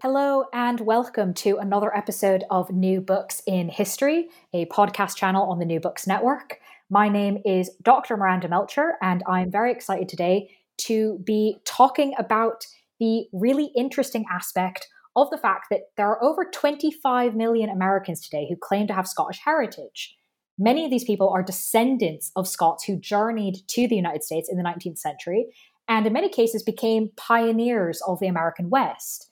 Hello, and welcome to another episode of New Books in History, a podcast channel on the New Books Network. My name is Dr. Miranda Melcher, and I'm very excited today to be talking about the really interesting aspect of the fact that there are over 25 million Americans today who claim to have Scottish heritage. Many of these people are descendants of Scots who journeyed to the United States in the 19th century and, in many cases, became pioneers of the American West.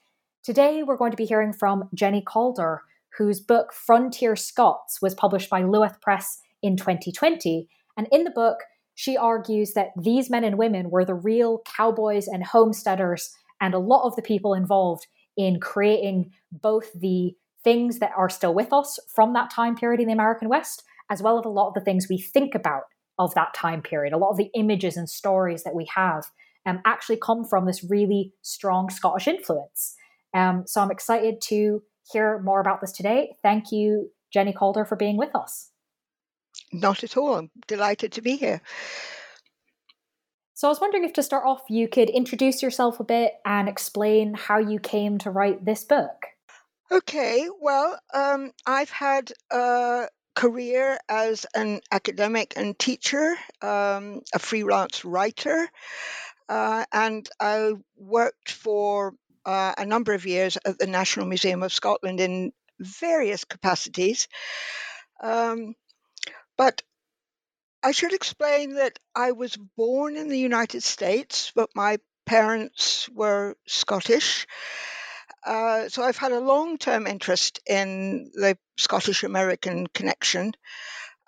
Today, we're going to be hearing from Jenni Calder, whose book Frontier Scots was published by Luath Press in 2020. And in the book, she argues that these men and women were the real cowboys and homesteaders and a lot of the people involved in creating both the things that are still with us from that time period in the American West as well as a lot of the things we think about of that time period. A lot of the images and stories that we have um, actually come from this really strong Scottish influence. Um, so I'm excited to hear more about this today. Thank you, Jenni Calder, for being with us. Not at all. I'm delighted to be here. So I was wondering if to start off, you could introduce yourself a bit and explain how you came to write this book. Okay, well, um, I've had a career as an academic and teacher, um, a freelance writer, uh, and I worked for uh, a number of years at the National Museum of Scotland in various capacities. Um, but I should explain that I was born in the United States, but my parents were Scottish. Uh, so I've had a long term interest in the Scottish American connection.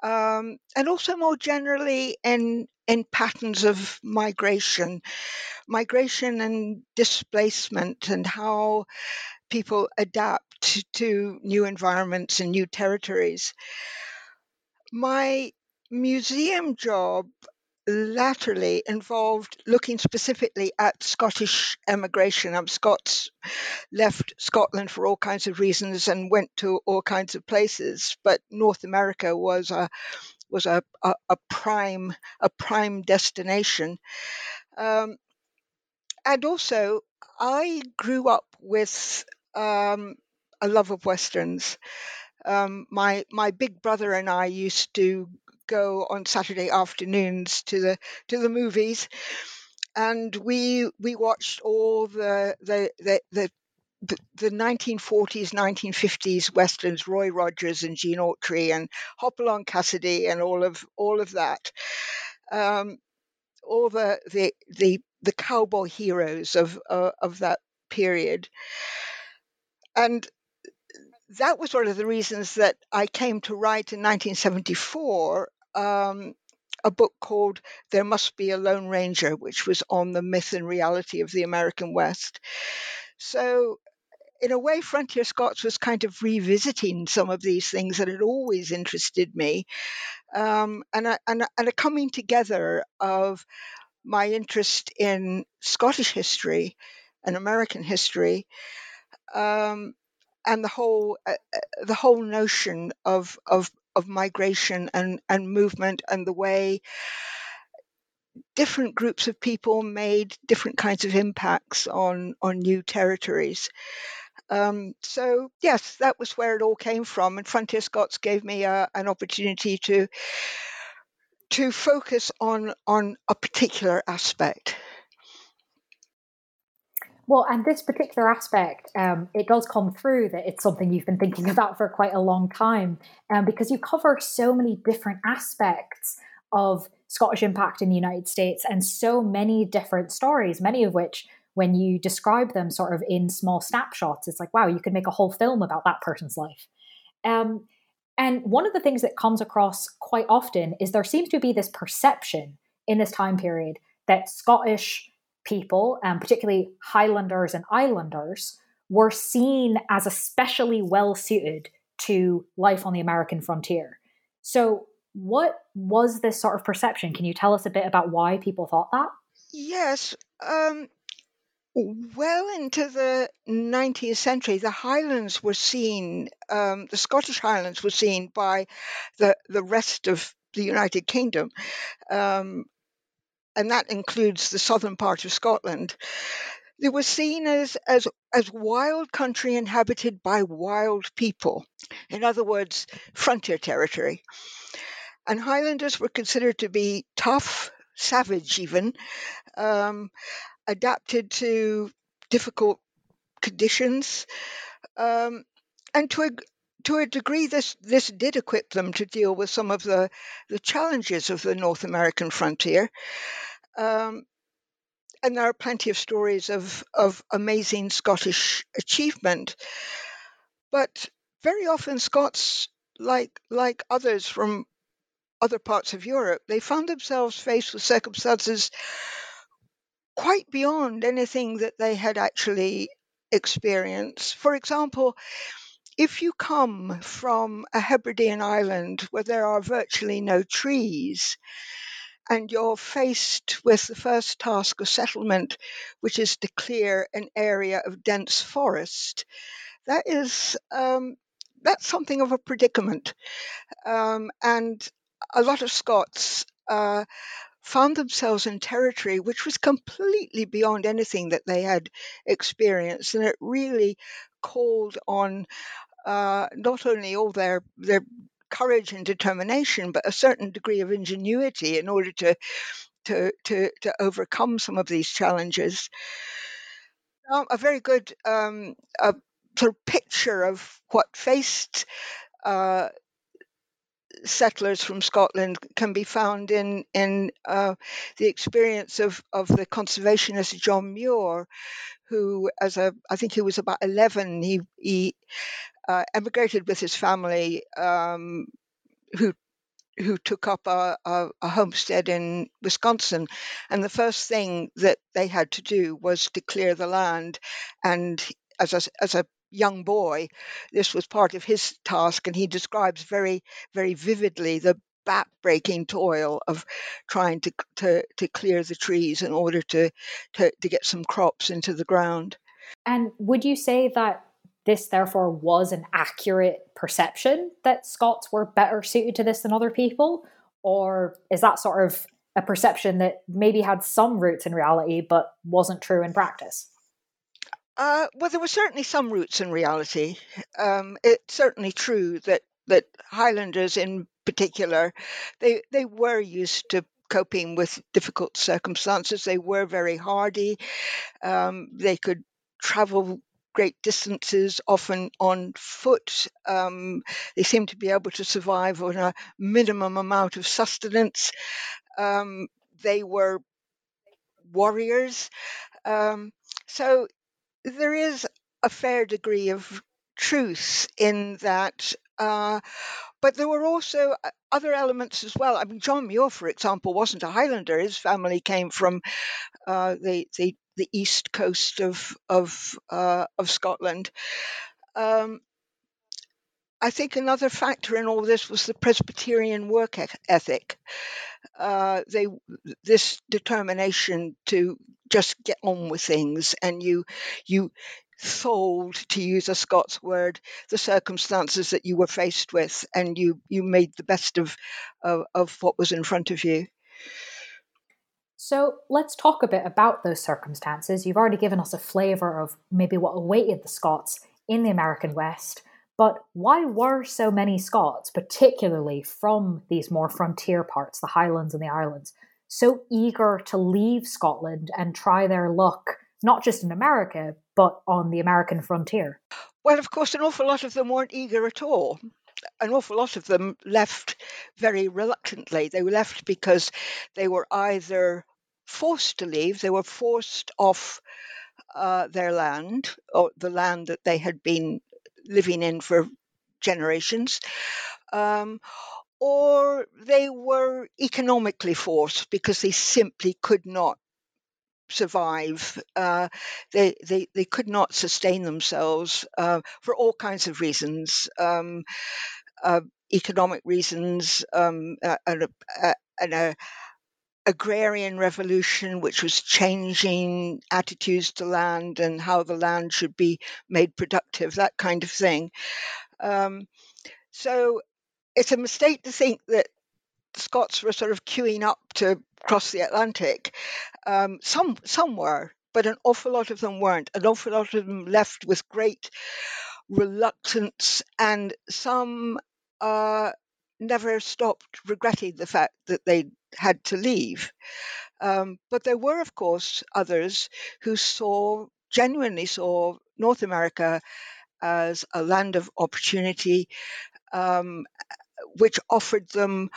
Um, and also more generally in in patterns of migration, migration and displacement, and how people adapt to new environments and new territories. My museum job latterly involved looking specifically at Scottish emigration. Um, Scots left Scotland for all kinds of reasons and went to all kinds of places, but North America was a was a, a, a prime a prime destination. Um, and also, I grew up with um, a love of westerns. Um, my my big brother and I used to go on Saturday afternoons to the to the movies, and we we watched all the the the, the the, the 1940s, 1950s westerns, Roy Rogers and Gene Autry and Hopalong Cassidy and all of all of that, um, all the the the the cowboy heroes of uh, of that period, and that was one of the reasons that I came to write in 1974 um, a book called There Must Be a Lone Ranger, which was on the myth and reality of the American West. So, in a way, Frontier Scots was kind of revisiting some of these things that had always interested me, um, and, a, and, a, and a coming together of my interest in Scottish history and American history, um, and the whole uh, uh the whole notion of of of migration and, and movement and the way different groups of people made different kinds of impacts on, on new territories. Um, so yes, that was where it all came from, and Frontier Scots gave me a, uh, an opportunity to to focus on on a particular aspect. Well, and this particular aspect, um, it does come through that it's something you've been thinking about for quite a long time, um, because you cover so many different aspects of Scottish impact in the United States and so many different stories, many of which, when you describe them sort of in small snapshots, it's like, wow, you could make a whole film about that person's life. Um, and one of the things that comes across quite often is there seems to be this perception in this time period that Scottish people, um, particularly Highlanders and Islanders, were seen as especially well suited to life on the American frontier. So, what was this sort of perception? Can you tell us a bit about why people thought that? Yes. Um, well into the 19th century, the Highlands were seen, um, the Scottish Highlands were seen by the, the rest of the United Kingdom, um, and that includes the southern part of Scotland. They were seen as, as, as wild country inhabited by wild people. In other words, frontier territory. And Highlanders were considered to be tough, savage even, um, adapted to difficult conditions. Um, and to a, to a degree, this, this did equip them to deal with some of the, the challenges of the North American frontier. Um, and there are plenty of stories of, of amazing Scottish achievement. But very often, Scots, like, like others from other parts of Europe, they found themselves faced with circumstances quite beyond anything that they had actually experienced. For example, if you come from a Hebridean island where there are virtually no trees, and you're faced with the first task of settlement, which is to clear an area of dense forest, that is um, that's something of a predicament. Um, and a lot of Scots uh, found themselves in territory which was completely beyond anything that they had experienced, and it really called on uh, not only all their their courage and determination, but a certain degree of ingenuity in order to to to, to overcome some of these challenges. Um, a very good um, a sort of picture of what faced uh, settlers from Scotland can be found in in uh, the experience of of the conservationist John Muir, who, as a I think he was about eleven, he he uh, emigrated with his family, um, who who took up a, a, a, homestead in Wisconsin. And the first thing that they had to do was to clear the land. And as a, as a young boy, this was part of his task, and he describes very, very vividly the back-breaking toil of trying to, to, to clear the trees in order to, to, to get some crops into the ground. And would you say that this therefore was an accurate perception that Scots were better suited to this than other people? Or is that sort of a perception that maybe had some roots in reality but wasn't true in practice? Uh, well, there were certainly some roots in reality. Um, it's certainly true that that Highlanders, in particular, they they were used to coping with difficult circumstances. They were very hardy. Um, they could travel great distances, often on foot. Um, they seemed to be able to survive on a minimum amount of sustenance. Um, they were warriors. Um, so there is a fair degree of truth in that. Uh, but there were also uh, other elements as well. I mean, John Muir, for example, wasn't a Highlander. His family came from uh, the, the the east coast of of uh, of Scotland. Um, I think another factor in all this was the Presbyterian work ethic. Uh, they this determination to just get on with things, and you you tholed, to use a Scots word, the circumstances that you were faced with, and you you made the best of of, of what was in front of you. So let's talk a bit about those circumstances. You've already given us a flavour of maybe what awaited the Scots in the American West. But why were so many Scots, particularly from these more frontier parts, the Highlands and the Islands, so eager to leave Scotland and try their luck, not just in America, but on the American frontier? Well, of course, an awful lot of them weren't eager at all. An awful lot of them left very reluctantly. They left because they were either forced to leave, they were forced off uh, their land, or the land that they had been living in for generations, um, or they were economically forced because they simply could not survive. Uh, they, they they could not sustain themselves uh, for all kinds of reasons, um, uh, economic reasons, um, and, a, and a agrarian revolution, which was changing attitudes to land and how the land should be made productive, that kind of thing. Um, so it's a mistake to think that the Scots were sort of queuing up to cross the Atlantic. Um, some some were, but an awful lot of them weren't. An awful lot of them left with great reluctance, and some uh, never stopped regretting the fact that they had to leave. Um, but there were, of course, others who saw genuinely saw North America as a land of opportunity, um, which offered them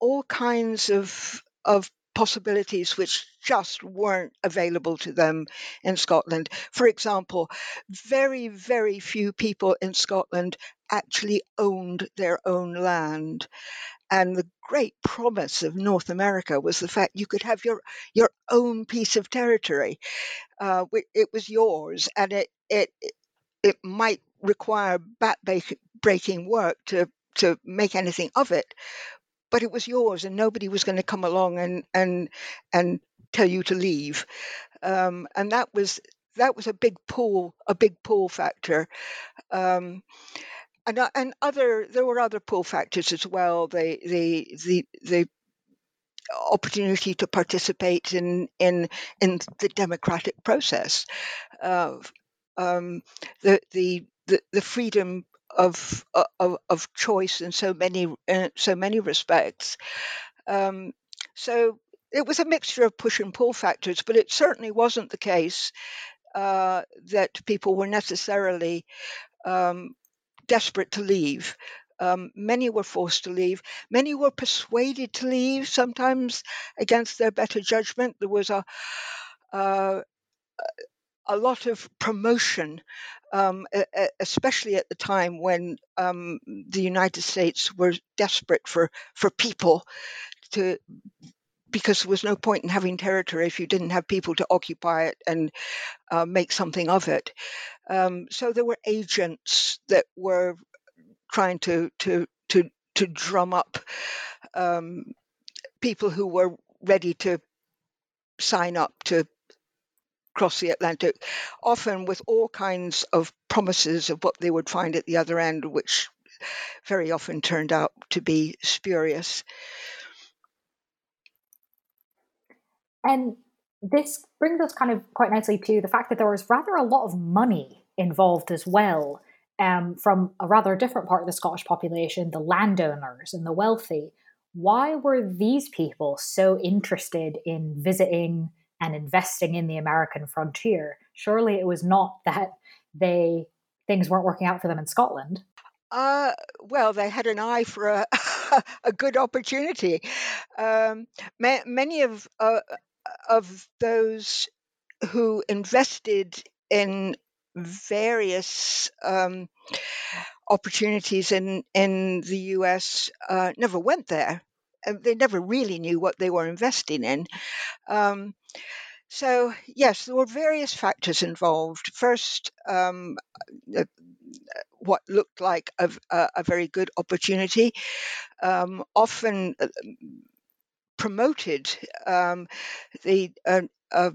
all kinds of of possibilities which just weren't available to them in Scotland. For example, very, very few people in Scotland actually owned their own land. And the great promise of North America was the fact you could have your, your own piece of territory. Uh, it was yours, and it, it, it might require back-breaking work to, to make anything of it but it was yours and nobody was going to come along and and and tell you to leave. Um, and that was that was a big pull a big pull factor. Um, and uh, and other there were other pull factors as well. The the the the opportunity to participate in in in the democratic process um, the the the, the freedom of of, of choice in so many in so many respects. Um, so it was a mixture of push and pull factors, but it certainly wasn't the case uh, that people were necessarily um, desperate to leave. Um, many were forced to leave. Many were persuaded to leave, sometimes against their better judgment. There was a uh, a lot of promotion, um, especially at the time when um, the United States were desperate for, for people to because there was no point in having territory if you didn't have people to occupy it and uh, make something of it. Um, so there were agents that were trying to to to to drum up um, people who were ready to sign up to across the Atlantic, often with all kinds of promises of what they would find at the other end, which very often turned out to be spurious. And this brings us kind of quite nicely to the fact that there was rather a lot of money involved as well um, from a rather different part of the Scottish population, the landowners and the wealthy. Why were these people so interested in visiting and investing in the American frontier. Surely it was not that they things weren't working out for them in Scotland. Uh, well, they had an eye for a, a good opportunity. Um, ma- many of uh, of those who invested in various um, opportunities in in the U.S. Uh, never went there. They never really knew what they were investing in. Um, so, yes, there were various factors involved. First, um, uh, what looked like a, a, very good opportunity, um, often uh, promoted um, the uh, uh,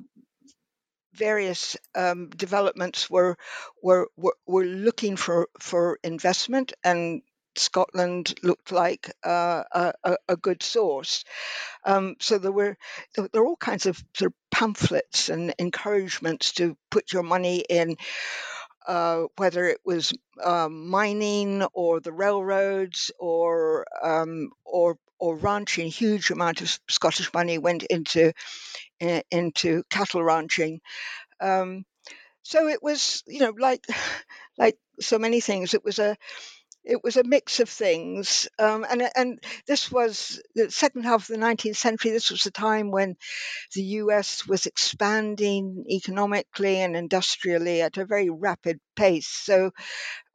various um, developments were, were were were looking for for investment and Scotland looked like uh, a, a, good source. Um, so there were there were all kinds of sort of pamphlets and encouragements to put your money in. Uh, whether it was um, mining or the railroads or um, or or ranching, huge amount of Scottish money went into into cattle ranching. Um, so it was, you know, like like so many things, it was a it was a mix of things. Um, and, and this was the second half of the 19th century. This was a time when the US was expanding economically and industrially at a very rapid pace. So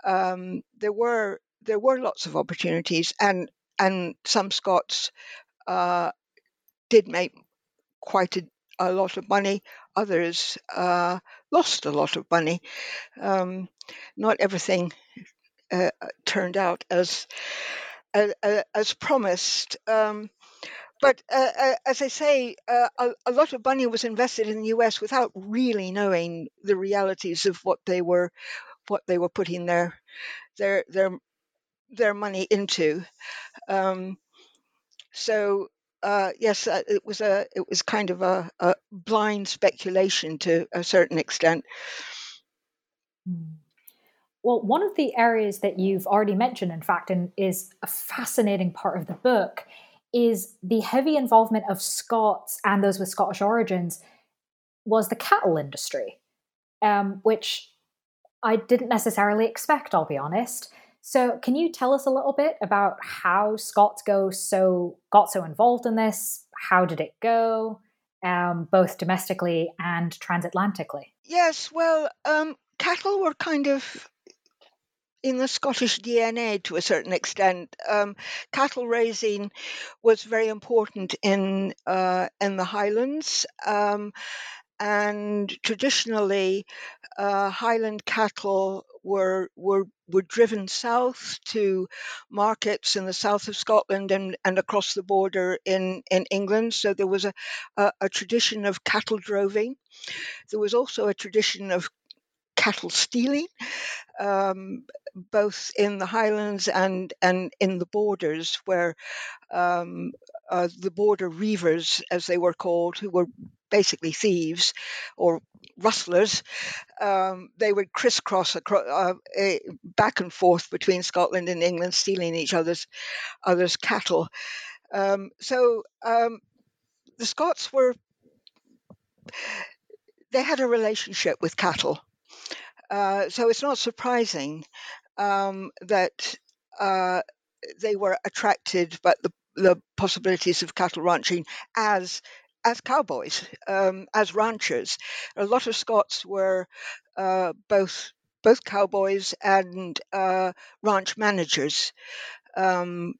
um, there were there were lots of opportunities, and and some Scots uh, did make quite a, a lot of money. others uh, lost a lot of money. Um, not everything uh, turned out as as, as promised. Um, but uh, uh, as I say, uh, a, a, lot of money was invested in the U.S. without really knowing the realities of what they were, what they were putting their their their their money into. Um, so uh, yes, uh, it was a it was kind of a, a, blind speculation to a certain extent. Hmm. Well, one of the areas that you've already mentioned, in fact, and is a fascinating part of the book, is the heavy involvement of Scots and those with Scottish origins was the cattle industry, um, which I didn't necessarily expect, I'll be honest. So, can you tell us a little bit about how Scots go so got so involved in this? How did it go, um, both domestically and transatlantically? Yes, well, um, cattle were kind of in the Scottish DNA to a certain extent. Um, cattle raising was very important in uh, in the Highlands, um, and traditionally, uh, Highland cattle were were were driven south to markets in the south of Scotland and, and across the border in, in England. So there was a, a, a tradition of cattle droving. There was also a tradition of cattle stealing, um, both in the Highlands and, and in the borders, where um, uh, the border reivers, as they were called, who were basically thieves or rustlers, um, they would crisscross across, uh, uh, back and forth between Scotland and England, stealing each other's others' cattle. Um, so um, the Scots were they had a relationship with cattle. Uh, so it's not surprising um, that uh, they were attracted by the, the possibilities of cattle ranching as as cowboys, um, as ranchers. A lot of Scots were uh, both both cowboys and uh, ranch managers. Um,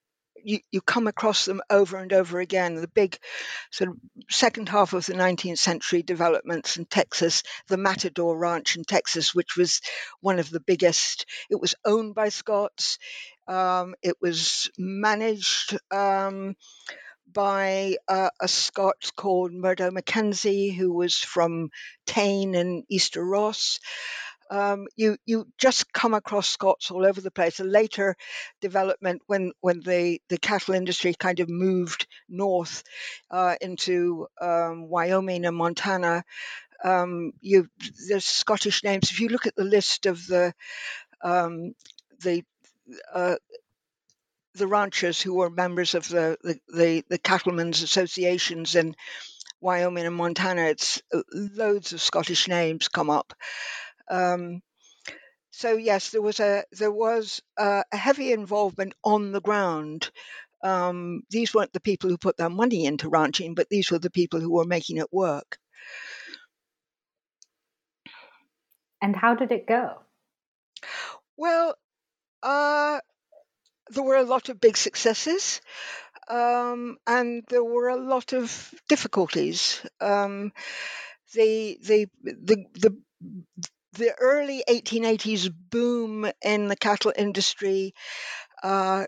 you, you come across them over and over again. The big sort of second half of the 19th century developments in Texas, the Matador Ranch in Texas, which was one of the biggest. It was owned by Scots. Um, it was managed um, by uh, a Scot called Murdo Mackenzie, who was from Tain and Easter Ross. Um, you you just come across Scots all over the place. A later development when when the the cattle industry kind of moved north uh, into um, Wyoming and Montana. Um, you there's Scottish names. If you look at the list of the um, the uh, the ranchers who were members of the, the, the, the cattlemen's associations in Wyoming and Montana, it's uh, loads of Scottish names come up. Um, so yes, there was a there was a, a heavy involvement on the ground. Um, these weren't the people who put their money into ranching, but these were the people who were making it work. And how did it go? Well, uh, there were a lot of big successes, um, and there were a lot of difficulties. Um, the, the the the the early 1880s boom in the cattle industry uh,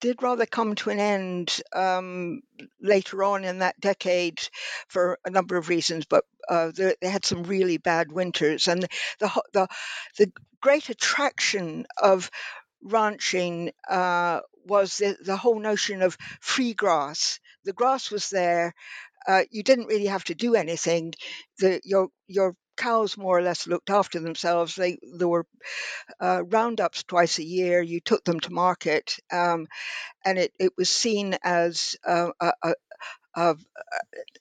did rather come to an end um, later on in that decade for a number of reasons, but uh, they, they, had some really bad winters, and the the the great attraction of ranching uh, was the, the whole notion of free grass. The grass was there. Uh, you didn't really have to do anything. The, your your cows more or less looked after themselves. They there were uh, roundups twice a year. You took them to market, um, and it, it was seen as uh, a, a, a,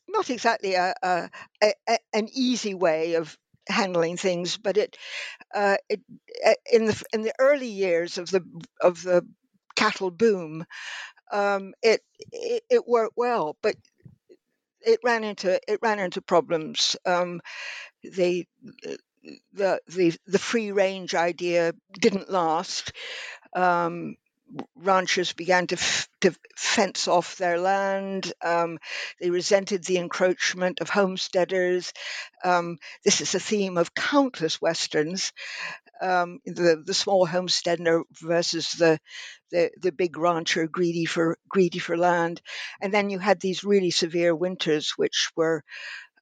not exactly a, an easy way of handling things, but it, uh, it uh, in the in the early years of the of the cattle boom, um, it, it, it worked well, but it ran into it ran into problems. Um, the the the the free range idea didn't last. Um, ranchers began to, f- to fence off their land. Um, they resented the encroachment of homesteaders. Um, this is a theme of countless westerns. Um, the the small homesteader versus the, the the big rancher greedy for greedy for land, and then you had these really severe winters, which were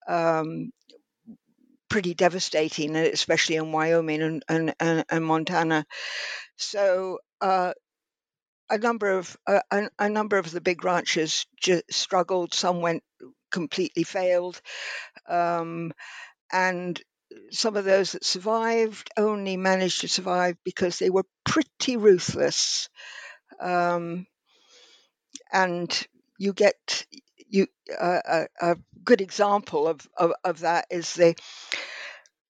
um, pretty devastating, especially in Wyoming and, and, and, and Montana. So uh, a number of uh, a, a, number of the big ranches struggled. Some went completely failed, um, and some of those that survived only managed to survive because they were pretty ruthless. Um, and you get you uh, a, a, good example of, of, of that is the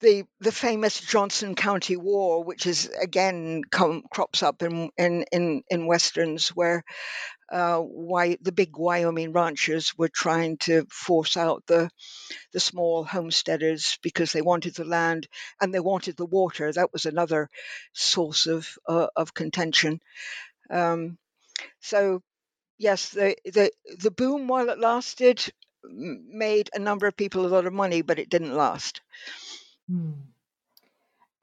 the the famous Johnson County War, which is again come, crops up in in in, in westerns where uh, why the big Wyoming ranchers were trying to force out the the small homesteaders because they wanted the land and they wanted the water. That was another source of uh, of contention. Um, so yes, the the the boom while it lasted made a number of people a lot of money, but it didn't last. Hmm.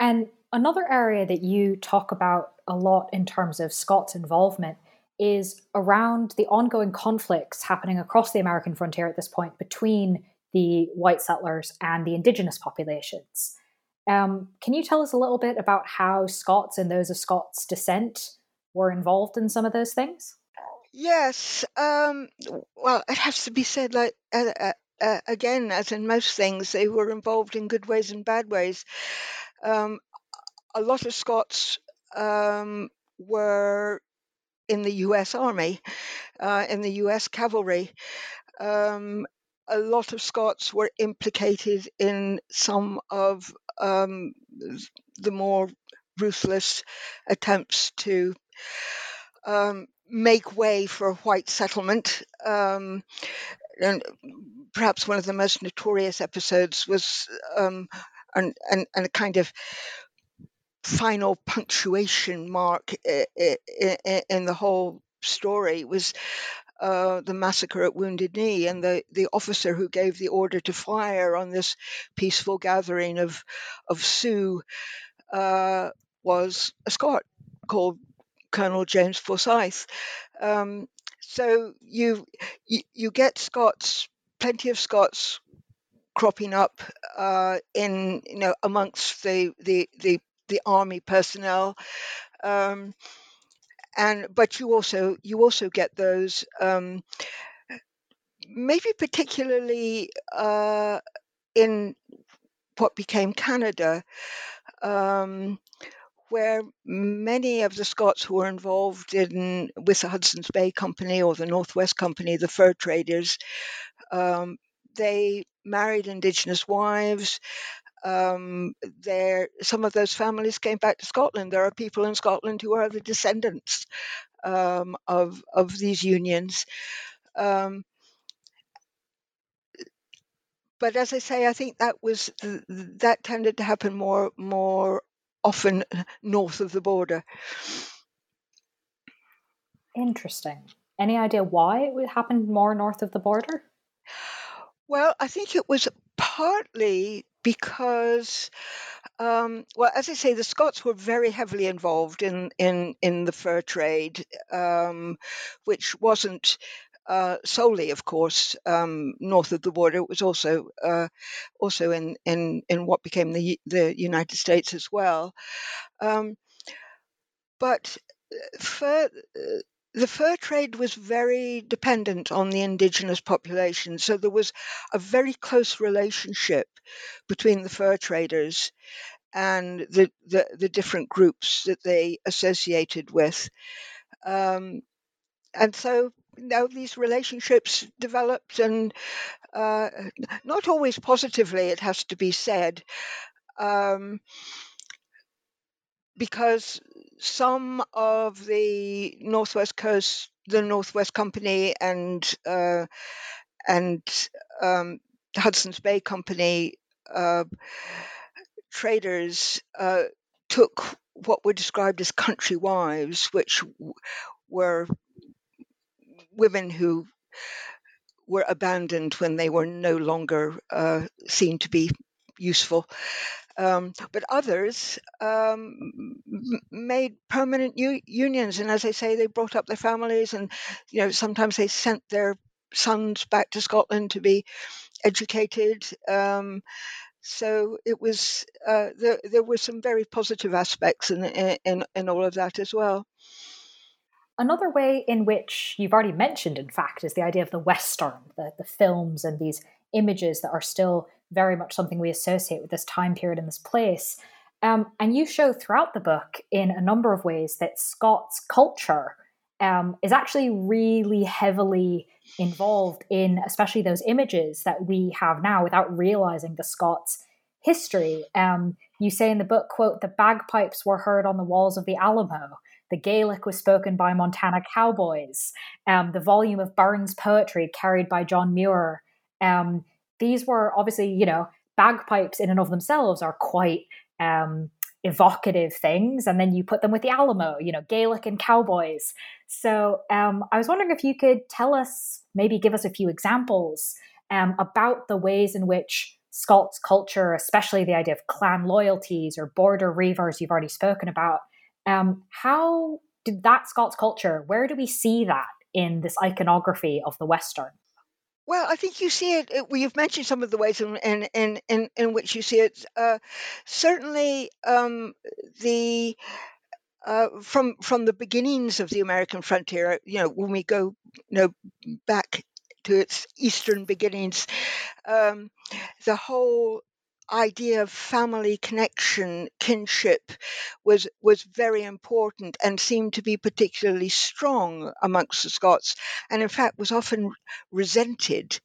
And another area that you talk about a lot in terms of Scots' involvement is around the ongoing conflicts happening across the American frontier at this point between the white settlers and the indigenous populations. Um, can you tell us a little bit about how Scots and those of Scots descent were involved in some of those things? Yes. Um, well, it has to be said, like uh, uh, again, as in most things, they were involved in good ways and bad ways. Um, a lot of Scots um, were in the U.S. Army, uh, in the U.S. cavalry. Um, a lot of Scots were implicated in some of um, the more ruthless attempts to um, make way for a white settlement. Um, and perhaps one of the most notorious episodes was um, and and a kind of final punctuation mark in the whole story was uh, the massacre at Wounded Knee, and the, the officer who gave the order to fire on this peaceful gathering of of Sioux uh, was a Scot called Colonel James Forsyth. Um, so you, you you get Scots, plenty of Scots cropping up uh, in you know amongst the the the, the army personnel. Um, and but you also you also get those um, maybe particularly uh, in what became Canada, um, where many of the Scots who were involved in with the Hudson's Bay Company or the Northwest Company, the fur traders, um, they married Indigenous wives. Um, there, some of those families came back to Scotland. There are people in Scotland who are the descendants um, of of these unions. Um, but as I say, I think that was that tended to happen more more often north of the border. Interesting. Any idea why it happened more north of the border? Well, I think it was partly because, um, well, as I say, the Scots were very heavily involved in in in the fur trade, um, which wasn't uh, solely, of course, um, north of the border. It was also uh, also in, in in what became the the United States as well. Um, but uh, fur, uh, the fur trade was very dependent on the indigenous population, so there was a very close relationship between the fur traders and the the, the different groups that they associated with. Um, and so know, these relationships developed and uh, not always positively, it has to be said, um, because some of the Northwest Coast, the Northwest Company, and uh, and um, Hudson's Bay Company uh, traders uh, took what were described as country wives, which were women who were abandoned when they were no longer uh, seen to be useful. Um, but others um, made permanent u- unions, and as I say, they brought up their families, and you know sometimes they sent their sons back to Scotland to be educated. Um, so it was uh, there. There were some very positive aspects in, in in all of that as well. Another way in which you've already mentioned, in fact, is the idea of the Western, the, the films and these images that are still very much something we associate with this time period and this place. Um, and you show throughout the book in a number of ways that Scots culture um, is actually really heavily involved in, especially those images that we have now, without realizing the Scots' history. Um, you say in the book, "quote The bagpipes were heard on the walls of the Alamo." The Gaelic was spoken by Montana cowboys. Um, the volume of Burns poetry carried by John Muir. Um, these were obviously, you know, bagpipes in and of themselves are quite um, evocative things. And then you put them with the Alamo, you know, Gaelic and cowboys. So um, I was wondering if you could tell us, maybe give us a few examples um, about the ways in which Scots culture, especially the idea of clan loyalties or border reivers you've already spoken about, um, how did that Scots culture, where do we see that in this iconography of the Western? Well, I think you see it. it well, you've mentioned some of the ways in in in, in, which you see it. Uh, certainly, um, the uh, from from the beginnings of the American frontier. You know, when we go, you know, back to its eastern beginnings, um, the whole idea of family connection, kinship, was was very important and seemed to be particularly strong amongst the Scots, and in fact was often resented.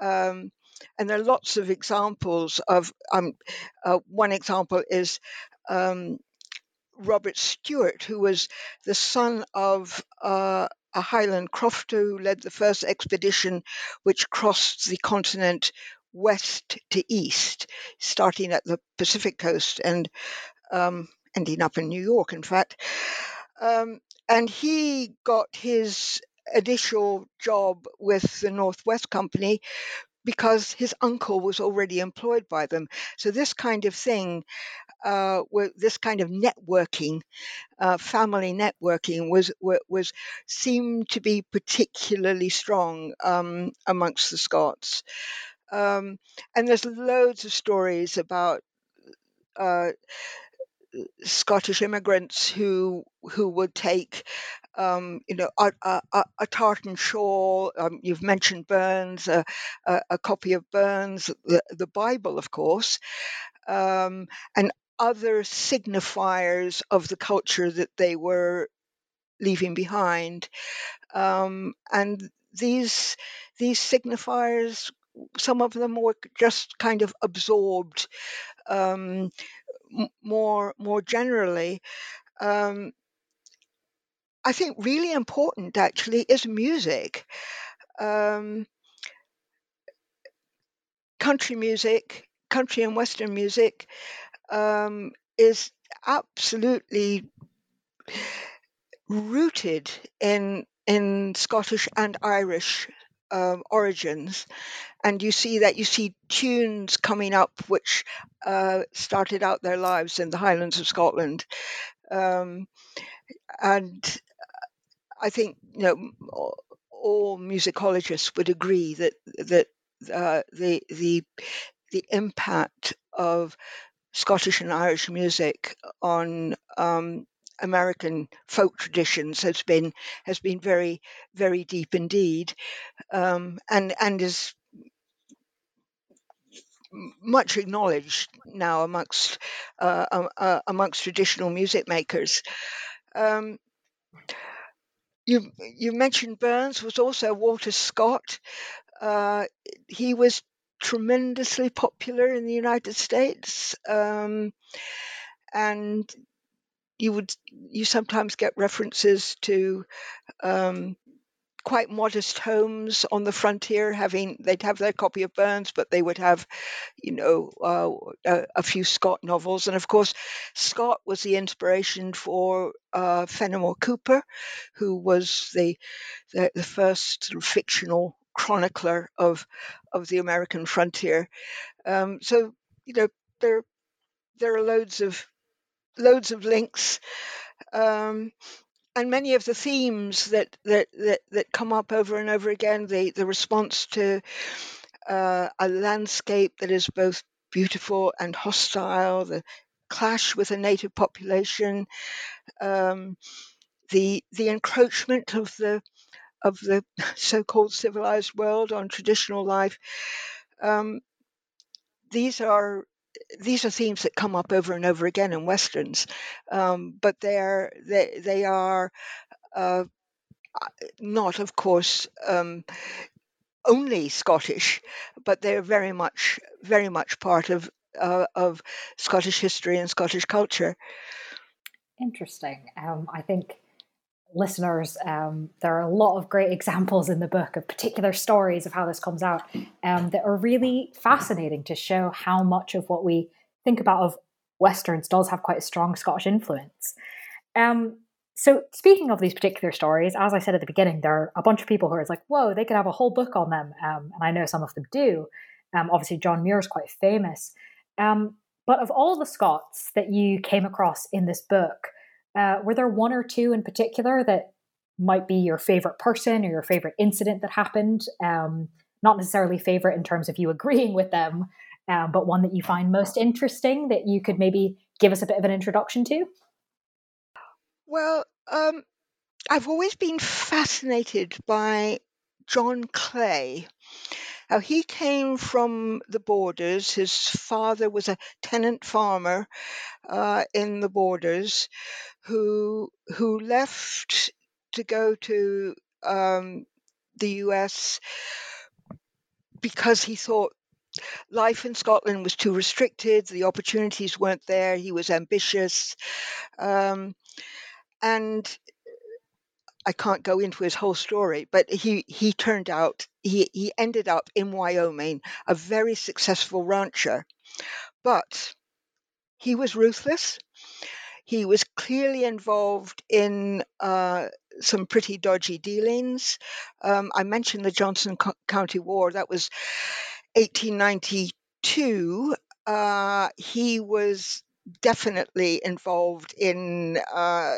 Um, and there are lots of examples of. Um, uh, one example is. Um, Robert Stuart, who was the son of uh, a Highland crofter who led the first expedition which crossed the continent west to east, starting at the Pacific coast and um, ending up in New York, in fact. Um, and he got his initial job with the Northwest Company because his uncle was already employed by them. So this kind of thing, uh, this kind of networking, uh, family networking, was was seemed to be particularly strong um, amongst the Scots. Um, and there's loads of stories about uh, Scottish immigrants who who would take, um, you know, a, a, a tartan shawl. Um, you've mentioned Burns, a, a, copy of Burns, the, the Bible, of course, um, and other signifiers of the culture that they were leaving behind. Um, and these these signifiers some of them were just kind of absorbed um, more more generally. Um, I think really important actually is music. Um, country music, country and western music, um, is absolutely rooted in in Scottish and Irish um, origins, and you see that you see tunes coming up which uh, started out their lives in the Highlands of Scotland, um, and I think you know all musicologists would agree that that uh, the the the impact of Scottish and Irish music on um, American folk traditions has been has been very very deep indeed, um, and and is much acknowledged now amongst uh, uh, uh, amongst traditional music makers. Um, you you mentioned Burns was also Walter Scott. Uh, he was tremendously popular in the United States, um, and you would you sometimes get references to um, quite modest homes on the frontier. Having they'd have their copy of Burns, but they would have, you know, uh, a, a, few Scott novels, and of course, Scott was the inspiration for uh, Fenimore Cooper, who was the the, the first sort of fictional chronicler of of the American frontier. Um, so you know there there are loads of loads of links. Um, and many of the themes that, that, that, that come up over and over again, the, the response to uh, a landscape that is both beautiful and hostile, the clash with a native population, um, the the encroachment of the of the so-called civilized world on traditional life. Um, these are these are themes that come up over and over again in westerns, um, but they're they they are uh, not, of course, um, only Scottish, but they're very much very much part of uh, of Scottish history and Scottish culture. Interesting. Um, I think listeners, um, there are a lot of great examples in the book of particular stories of how this comes out um, that are really fascinating to show how much of what we think about of westerns does have quite a strong Scottish influence. Um, so, speaking of these particular stories, as I said at the beginning, there are a bunch of people who are like, "Whoa, they could have a whole book on them," um, and I know some of them do. Um, obviously, John Muir is quite famous. Um, but of all the Scots that you came across in this book, uh, were there one or two in particular that might be your favorite person or your favorite incident that happened? Um, not necessarily favorite in terms of you agreeing with them, um, but one that you find most interesting that you could maybe give us a bit of an introduction to? Well, um, I've always been fascinated by John Clay. Now, he came from the borders. His father was a tenant farmer uh, in the borders who who left to go to um, the US because he thought life in Scotland was too restricted, the opportunities weren't there, he was ambitious. Um, and I can't go into his whole story, but he, he turned out, he, he ended up in Wyoming, a very successful rancher. But he was ruthless. He was clearly involved in uh, some pretty dodgy dealings. Um, I mentioned the Johnson Co- County War. That was 1892. Uh, he was definitely involved in, uh,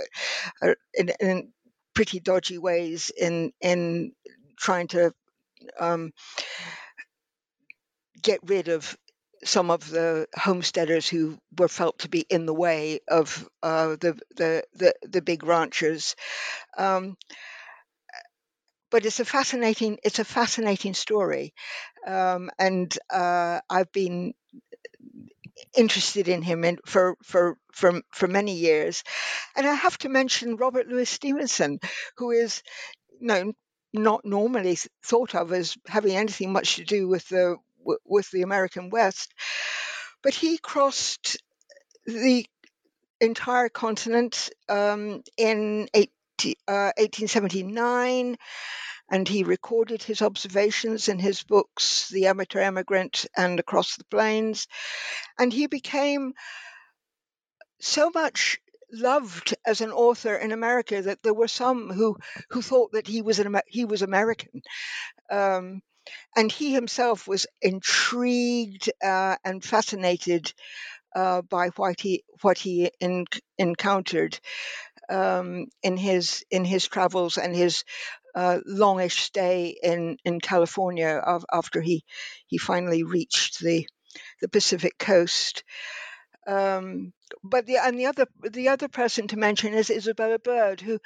uh, in, in pretty dodgy ways in in trying to um, get rid of some of the homesteaders who were felt to be in the way of uh, the, the, the the big ranchers. Um, but it's a fascinating it's a fascinating story, um, and uh, I've been interested in him in, for for for for many years, and I have to mention Robert Louis Stevenson, who is you know, not normally thought of as having anything much to do with the with the American West. But he crossed the entire continent um, in 18, uh, 1879 and he recorded his observations in his books, The Amateur Emigrant and Across the Plains. And he became so much loved as an author in America that there were some who, who thought that he was an he was American. Um, and he himself was intrigued uh, and fascinated uh, by what he what he in, encountered um, in his in his travels and his uh, longish stay in in California of, after he he finally reached the the Pacific coast. Um, but the and the other the other person to mention is Isabella Bird, who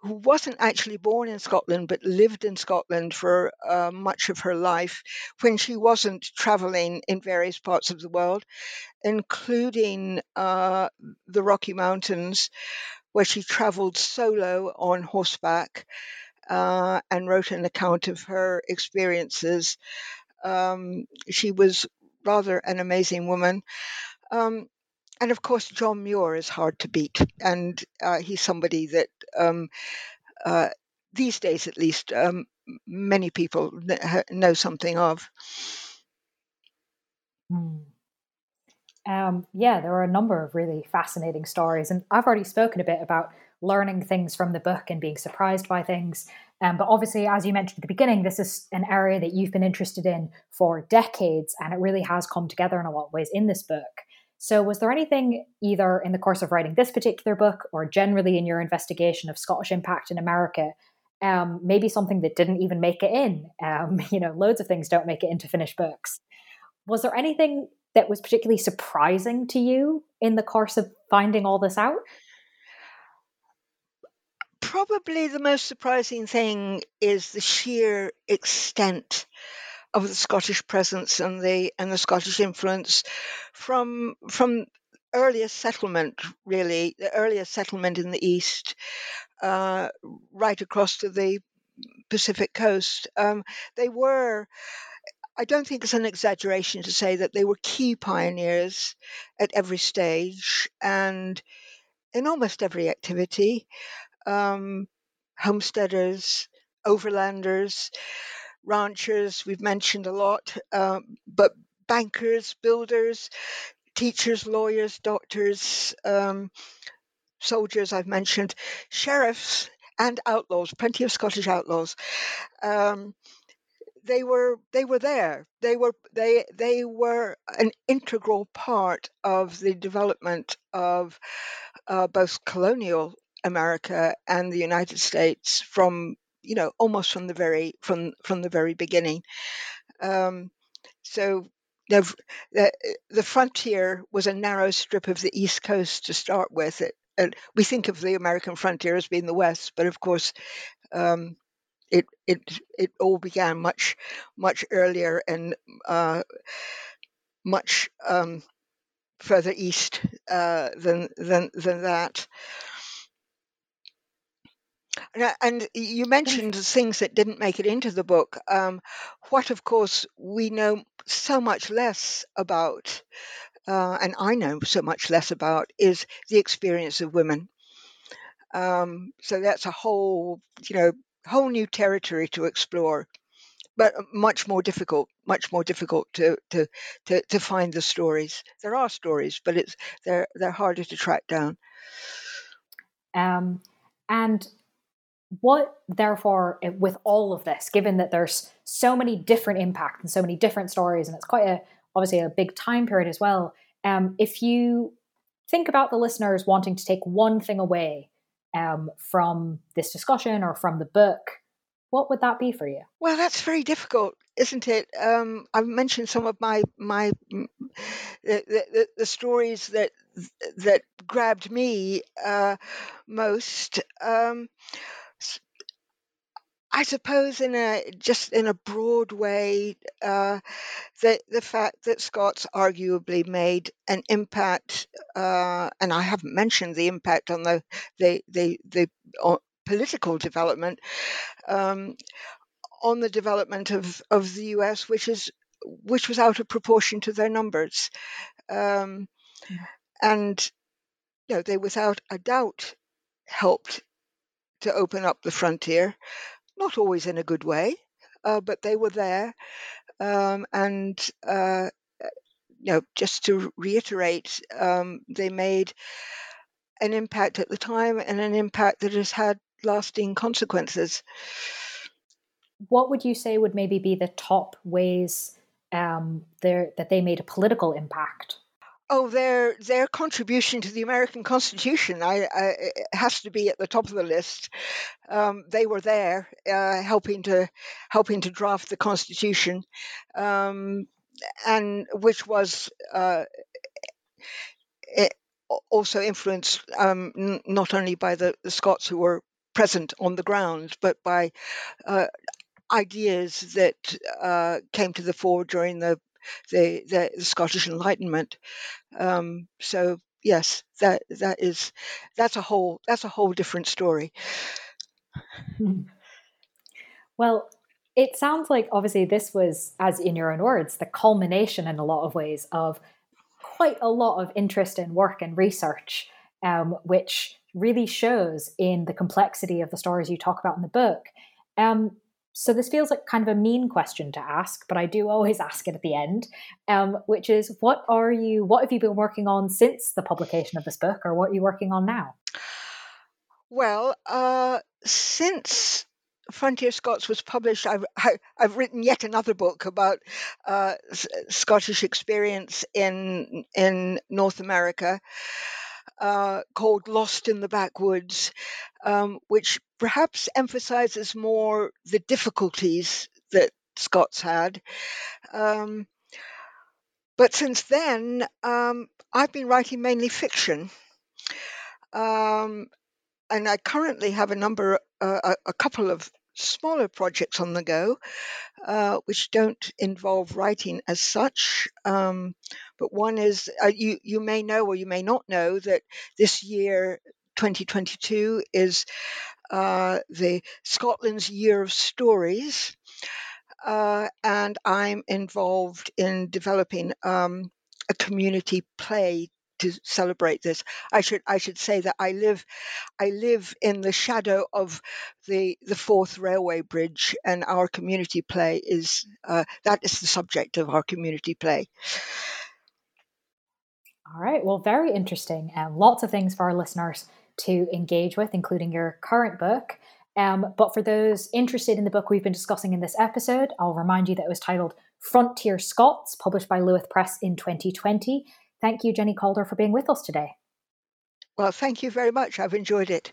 who wasn't actually born in Scotland but lived in Scotland for uh, much of her life when she wasn't traveling in various parts of the world, including uh, the Rocky Mountains, where she traveled solo on horseback uh, and wrote an account of her experiences. Um, she was rather an amazing woman. Um, and of course, John Muir is hard to beat, and uh, he's somebody that um, uh, these days at least, um, many people know something of. Hmm. Um, yeah, there are a number of really fascinating stories, and I've already spoken a bit about learning things from the book and being surprised by things. Um, but obviously, as you mentioned at the beginning, this is an area that you've been interested in for decades, and it really has come together in a lot of ways in this book. So, was there anything either in the course of writing this particular book or generally in your investigation of Scottish impact in America, um, maybe something that didn't even make it in? Um, you know, loads of things don't make it into finished books. Was there anything that was particularly surprising to you in the course of finding all this out? Probably the most surprising thing is the sheer extent of the Scottish presence and the and the Scottish influence from from earliest settlement, really, the earliest settlement in the east, uh, right across to the Pacific coast. Um, they were I don't think it's an exaggeration to say that they were key pioneers at every stage and in almost every activity. Um, homesteaders, overlanders, ranchers, we've mentioned a lot, um, but bankers, builders, teachers, lawyers, doctors, um, soldiers, I've mentioned, sheriffs, and outlaws, plenty of Scottish outlaws. Um, they were they were there. They were they they were an integral part of the development of uh, both colonial America and the United States from you know almost from the very from from the very beginning. Um, so the, the, frontier was a narrow strip of the east coast to start with. It, and we think of the American frontier as being the west, but of course, um, it it it all began much much earlier and uh, much um, further east uh, than than than that. And you mentioned things that didn't make it into the book. Um, what, of course, we know so much less about, uh, and I know so much less about, is the experience of women. Um, so that's a whole, you know, whole new territory to explore, but much more difficult, much more difficult to to to, to find the stories. There are stories, but it's they're they're harder to track down. Um, and what therefore with all of this given that there's so many different impact and so many different stories and it's quite a obviously a big time period as well um, if you think about the listeners wanting to take one thing away um, from this discussion or from the book, what would that be for you? Well, that's very difficult, isn't it? Um, I've mentioned some of my my the, the, the stories that that grabbed me uh, most. Um, I suppose in a just in a broad way, uh, the the fact that Scots arguably made an impact, uh, and I haven't mentioned the impact on the the the, the political development um, on the development of, of the US, which is which was out of proportion to their numbers, um, yeah. and you know they without a doubt helped to open up the frontier not always in a good way, uh, but they were there. Um, and, uh, you know, just to reiterate, um, they made an impact at the time and an impact that has had lasting consequences. What would you say would maybe be the top ways um, that they made a political impact? Oh, their their contribution to the American Constitution I, I, has to be at the top of the list. Um, they were there uh, helping to helping to draft the Constitution, um, and which was uh, also influenced um, n- not only by the, the, Scots who were present on the ground, but by uh, ideas that uh, came to the fore during the the, the, the Scottish Enlightenment. Um, so yes, that that is that's a whole that's a whole different story. Well, it sounds like obviously this was, as in your own words, the culmination in a lot of ways of quite a lot of interest in work and research, um, which really shows in the complexity of the stories you talk about in the book. Um, so this feels like kind of a mean question to ask, but I do always ask it at the end, um, which is, what are you? What have you been working on since the publication of this book, or what are you working on now? Well, uh, since Frontier Scots was published, I've, I, have written yet another book about uh, Scottish experience in in North America. Uh, called Lost in the Backwoods, um, which perhaps emphasizes more the difficulties that Scots had. Um, but since then, um, I've been writing mainly fiction. Um, and I currently have a number, uh, a, a, couple of smaller projects on the go, uh, which don't involve writing as such. Um, but one is uh, you you may know or you may not know that this year, 2022, is uh, the Scotland's Year of Stories. Uh, and I'm involved in developing um, a community play to celebrate this. I should I should say that I live I live in the shadow of the the Forth railway bridge, and our community play is uh, that is the subject of our community play. All right. Well, very interesting. Um, lots of things for our listeners to engage with, including your current book. Um, but for those interested in the book we've been discussing in this episode, I'll remind you that it was titled Frontier Scots, published by Luath Press in 2020. Thank you, Jenni Calder, for being with us today. Well, thank you very much. I've enjoyed it.